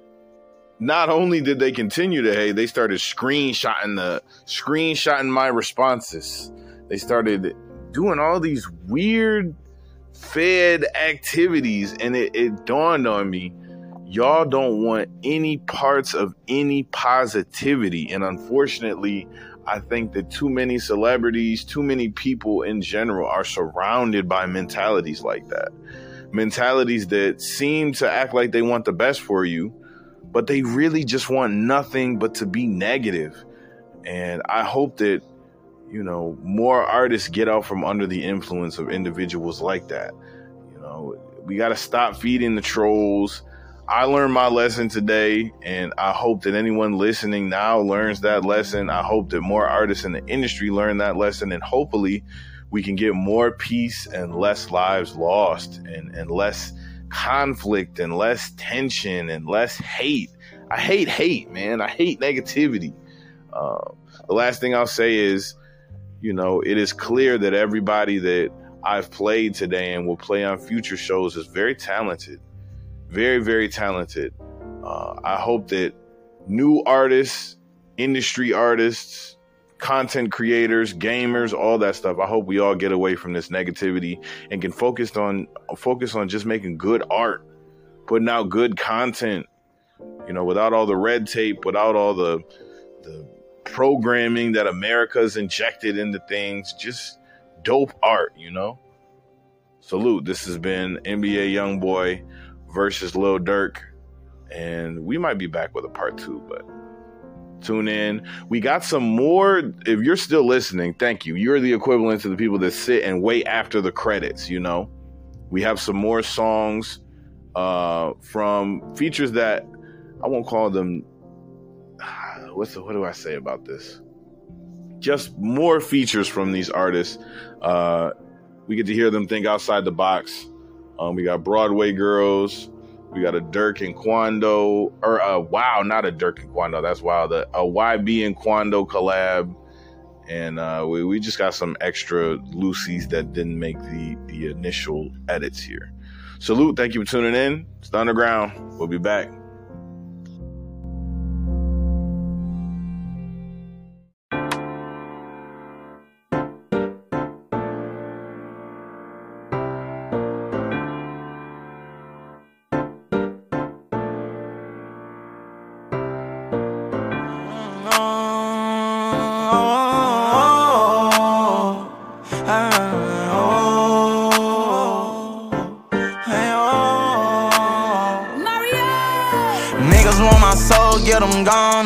not only did they continue to hate, they started screenshotting the screenshotting my responses. They started doing all these weird fed activities, and it, it dawned on me y'all don't want any parts of any positivity. And unfortunately, I think that too many celebrities, too many people in general are surrounded by mentalities like that. Mentalities that seem to act like they want the best for you, but they really just want nothing but to be negative. And I hope that, you know, more artists get out from under the influence of individuals like that. You know, we got to stop feeding the trolls. I learned my lesson today, and I hope that anyone listening now learns that lesson. I hope that more artists in the industry learn that lesson, and hopefully, we can get more peace and less lives lost, and, and less conflict, and less tension, and less hate. I hate hate, man. I hate negativity. Uh, the last thing I'll say is, you know, it is clear that everybody that I've played today and will play on future shows is very talented very very talented uh, i hope that new artists industry artists content creators gamers all that stuff. I hope we all get away from this negativity and can focus on focus on just making good art putting out good content you know without all the red tape without all the the programming that america's injected into things. Just dope art you know? Salute. This has been nba young boy versus Lil Durk. And we might be back with a part two, but tune in. We got some more. If you're still listening, thank you. You're the equivalent to the people that sit and wait after the credits, you know? We have some more songs uh, from features that I won't call them. What's the, what do I say about this? Just more features from these artists. Uh, we get to hear them think outside the box. Um, we got Broadway Girls. We got a Durk and Quando, or uh, wow, not a Durk and Quando. That's wild. A, a YB and Quando collab, and uh, we we just got some extra Lucy's that didn't make the the initial edits here. Salute. Thank you for tuning in. It's the Undrground. We'll be back.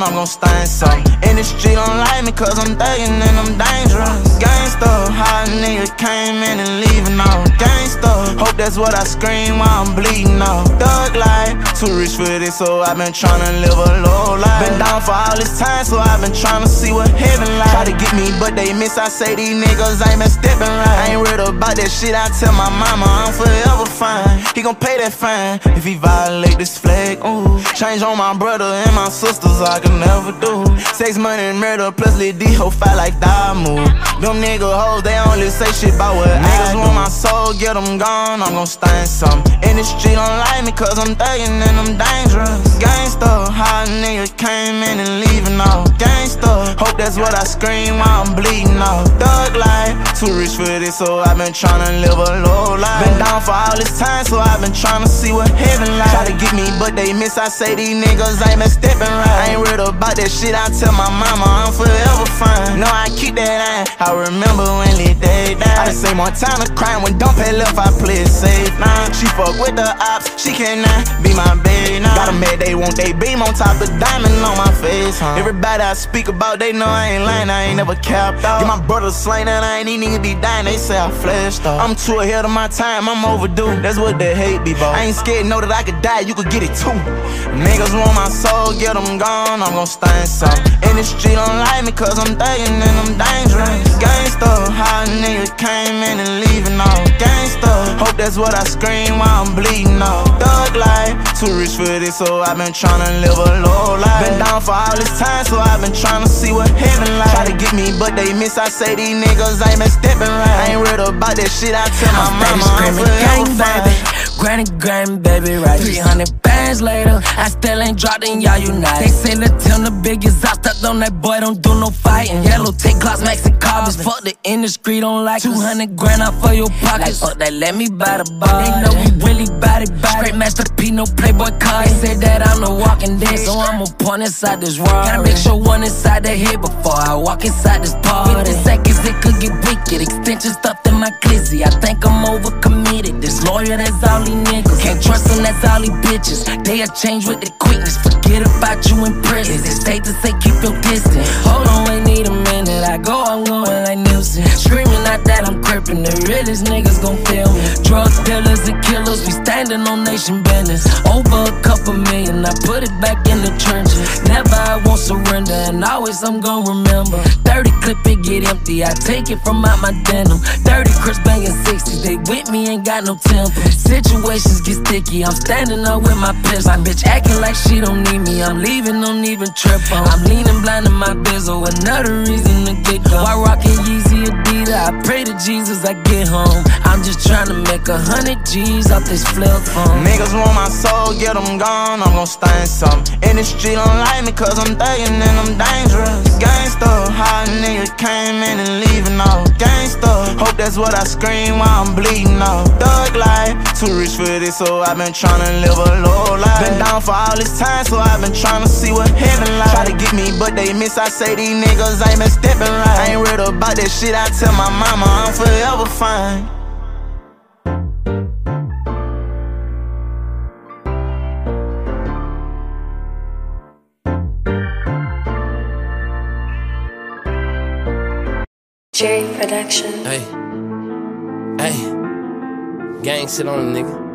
I'm gon' stain some. In the street, don't like me, cause I'm thuggin' and I'm dangerous. Gangsta, how a nigga came in and leaving out. Gangsta, hope that's what I scream while I'm bleeding out. Thug life, too rich for this, so I've been tryna live a low life. Been down for all this time, so I've been tryna see what heaven like. Try to get me, but they miss. I say these niggas ain't been stepping right. I ain't read about that shit, I tell my mama I'm forever fine. He gon' pay that fine if he violate this flag. Ooh, change on my brother and my sisters, I can never do. Sex, money, and murder, plus let D ho fight like that move. Them nigga hoes, they only say shit about what Niggas want my soul, get them gone, I'm gon' stain some. The street, don't like me, cause I'm thuggin' and I'm dangerous. Gangsta, how a nigga came in and leaving out. Gangsta, hope that's what I scream while I'm bleeding out. Thug life, too rich for this, so I've been tryna live a low life. Been down for all this time, so I've been tryna see what heaven like. Try to get me, but they miss. I say these niggas ain't been stepping right. I ain't read about that shit, I tell my mama I'm forever fine. No, I keep that line. I remember when Day died. I done say Montana crying when don't pay left, I play it safe now. She fuck with the ops, she cannot be my baby now. Got a mad, they want they beam on top of diamond on my face, huh? Everybody I speak about, they know I ain't lying, I ain't never capped out. Get my brother slain and I ain't even niggas be dying, they say I flashed off. I'm too ahead of my time, I'm overdue. That's what they hate be about. I ain't scared, know that I could die, you could get it too. Niggas want my soul, get them gone, I'm gon' stain some. In the street, don't like me, cause I'm thuggin' and I'm dangerous. Gangsta, how a nigga came in and leaving out. Gangsta, hope that's what I scream while I'm bleeding out. Thug life, too rich for this, so I've been tryna live a low life. Been down for all this time, so I've been tryna see what heaven like. Try to get me, but they miss. I say these niggas ain't been stepping right. I ain't read about that shit, I tell my mama I'm gang, forever baby. fine. Granny, grand baby, right? 300 bands later, I still ain't dropped in y'all unite. They say let tell the biggest out stepped on that boy, don't do no fighting. Yellow take clocks, max and carbons. Fuck the industry, don't like 200 grand out for your pockets. Like, fuck that, let me buy the bar. They know we really body body. Straight Master P, no Playboy card. They say that I'm the walking dead, so I'ma point inside this raw. Gotta make sure one inside the head before I walk inside this party. 50 seconds, it could get wicked. Extension stuffed in my glizzy. I think I'm overcommitted. This lawyer, that's all he niggas. Can't trust him, that's all he bitches. They'll change with the quickness. Forget about you in prison. Is it safe to say keep your distance? Hold on, wait, need a minute. I go, I'm going like Nilsson. Screaming out that I'm crippin'. The realest niggas gon' feel me. Drug dealers and killers, we standing on nation business. Over a couple million, I put it back in the trenches. Never I won't surrender, and always I'm gon' remember. 30 clip it get empty, I take it from out my denim. 30 Chris banging 60, they with me, ain't got no temper. Situations get sticky, I'm standing up with my pistol. My bitch acting like she don't need me, I'm leaving, don't even trip on. I'm leaning blind in my bizzle, another reason to get gone. Why rockin' Yeezy Adidas? I pray to Jesus I get home. I'm just trying to make a hundred G's off this flip phone. Niggas want my soul, get them gone, I'm gon' stain some. In the street, don't like me, cause I'm thuggin' and I'm dangerous. Gangsta, how a nigga came in and leaving out. Gangsta, hope that's what I scream while I'm bleeding out. Thug life, too rich for this, so I've been tryna live a low life. Been down for all this time, so I've been tryna see what heaven like. Try to get me, but they miss. I say these niggas ain't been stepping right. I ain't read about that shit, I tell my mama I'm forever fine. Jerry Production. Hey. Hey. Gang shit on a nigga.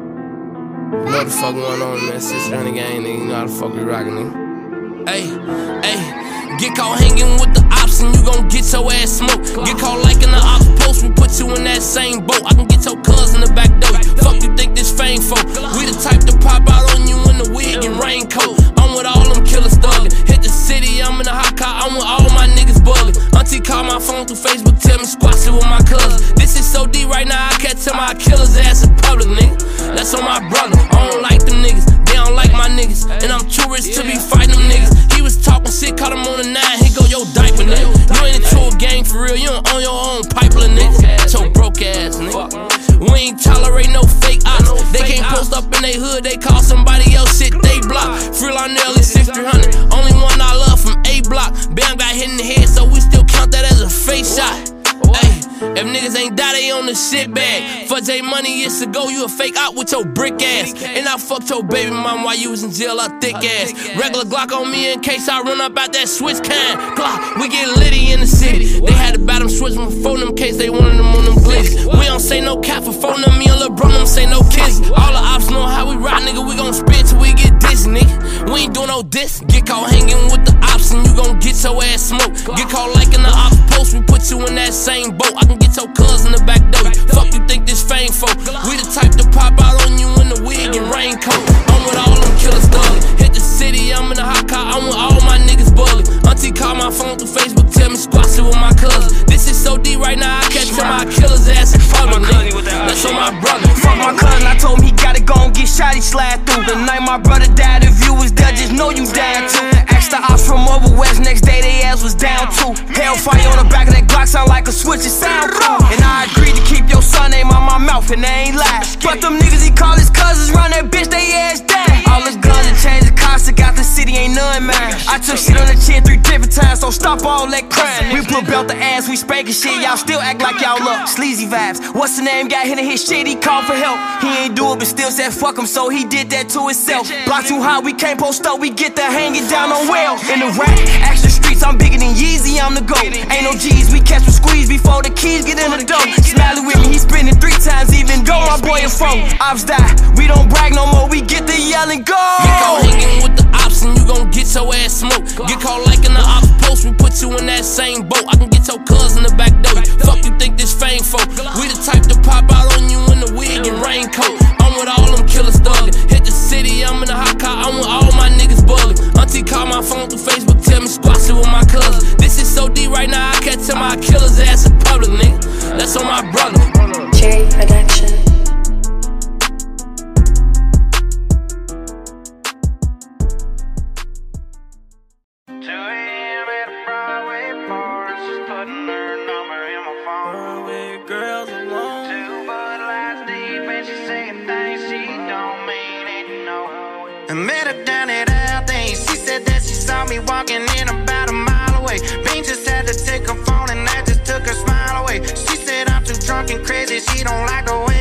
You what the fuck going on, man. On the gang, nigga. You know how the fuck we rockin', nigga. Hey, hey. Get caught hanging with the ops and you gon' get your ass smoked. Get caught like in the ops post, we put you in that same boat. I can get your cuz in the back door. Fuck you think this fame for? We the type to pop out on you in the wig and raincoat. I'm with all them killers thuggin'. Hit the city, I'm in the hot car, I'm with all my niggas bullin'. Auntie call my phone through Facebook, tell me squash it with my cousins. This is so deep right now, I can't tell my killers ass in public, nigga. That's on my brother. I don't like them niggas, don't like my niggas. And I'm too rich to be fighting them niggas. He was talking shit, caught him on the nine, he go, yo, diaper, nigga. You ain't into a gang for real, you don't own your own pipeline, nigga. So broke ass, nigga. We ain't tolerate no fake ops. They can't post up in they hood, they call somebody else shit, they block. Free Lionel is 6300. Only one I love from A block. Bam got hit in the head, so we still count that as a face shot. If niggas ain't die, they on the shit bag. For J Money years ago, you a fake out with your brick ass. And I fucked your baby mom while you was in jail, a thick ass. Regular Glock on me in case I run up out that switch can. Glock, we get litty in the city. They had to buy them switch phone them case they wanted them on them glitz. We don't say no cap for phone them, me and LeBron don't say no kiss. All the ops know how we ride, nigga. We gon' spit till we get nigga. We ain't doing no diss. Get caught hanging with the ops and you gon' get your ass smoked. Get caught like in the ops post, we put you in that same boat. I can get your cuz in the back door. Fuck you think this fame for? We the type to pop out on you in the wig and raincoat. I'm with all them killers thuggin'. Hit the city, I'm in the hot car, I'm with all my niggas bullin'. Auntie call my phone through Facebook, tell me squash it with my cousins. This is so deep right now, I tell my killers ass in public, on my brother. Fuck my cousin, I told him he gotta go and get shot, he slide through. The night my brother died, if you was just know you died too. Asked the ops from over west, next day they ass was down too. Hellfire on the back of that Glock sound like a switch, it sound cool. And I agreed to keep your son name on my mouth, and they ain't lie. But them niggas he call his cousins, run that bitch, they ass down. All his guns and chains and cars, got the city, ain't none mine. I took shit on the chin three different times, so stop all that crime. We put belt the ass, we spanking shit, y'all still act like y'all up. Sleazy vibes. What's the name? Got hit in his shit, he called for help. He ain't do it, but still said fuck him, so he did that to himself. Block too high, we can't post up, we get the hanging down on well. In the streets, I'm bigger than Yeezy, I'm the GOAT. Ain't no G's, we catch with squeeze before the keys get in the dough. Smiley with me, he spinning three times, even though my boy a phone. Ops die, we don't brag no more, we get the yell and go. And you gon' get your ass smoked. Get caught like in the ops post, we put you in that same boat. I can get your cuz in the back door. Fuck you think this fame for? We the type to pop out on you in the wig and raincoat. I'm with all them killers thuggin'. Hit the city, I'm in the hot car, I'm with all my niggas bullin'. Auntie call my phone through Facebook, tell me squash it with my cousins. This is so deep right now, I can't tell my killers ass in public, nigga. That's on my brother. Cherry Production. Girls alone. Two Bud Lights deep, and she saying things she don't mean it, no. I met her down at Aldi. She said that she saw me walking in about a mile away. Bean just had to take her phone, and that just took her smile away. She said I'm too drunk and crazy. She don't like the way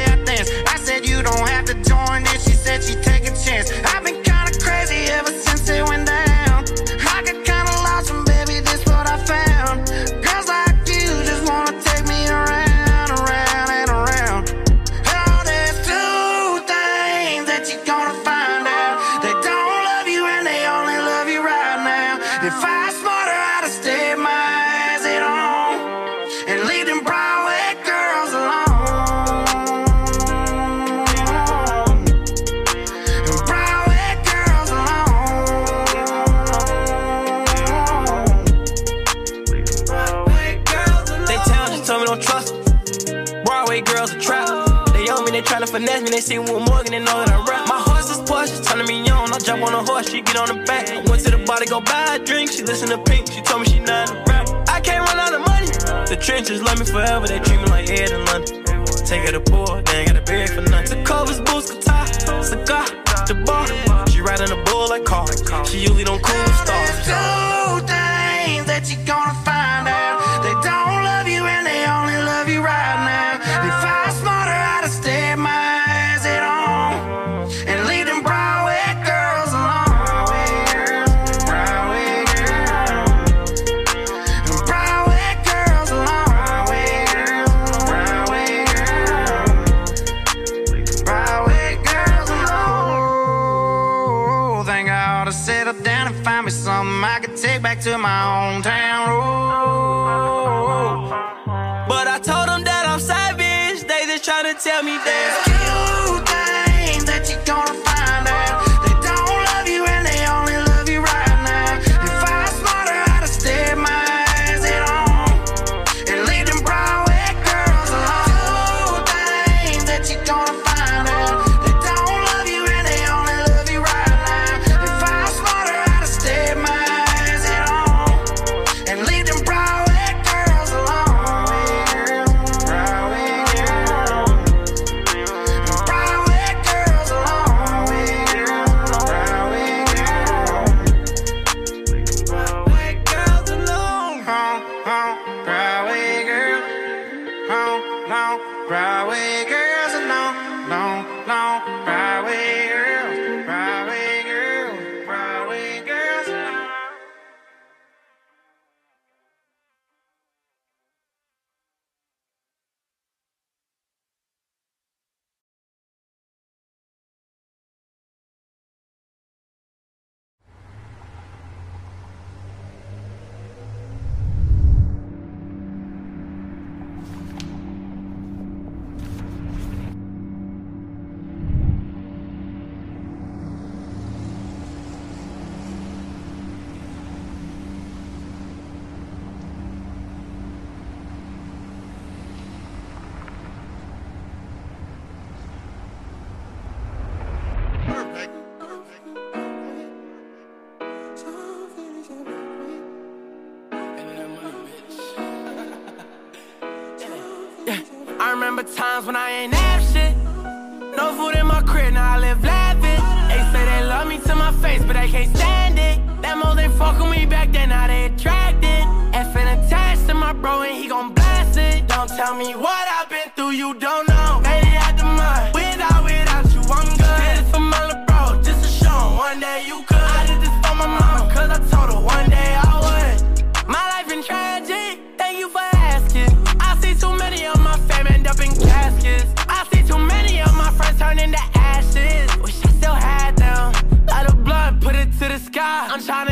get on the back. I went to the bar to go buy a drink. She listen to Pink, she told me she not a rap. I can't run out of money. The trenches love me forever, they treat me like Ed in London. Take her to poor, they ain't got a bag for nothing. The covers, boots, guitar, cigar, the bar. She riding a bull like car. She usually don't cool stars. Two things that you're gonna when I ain't have I'm tryna get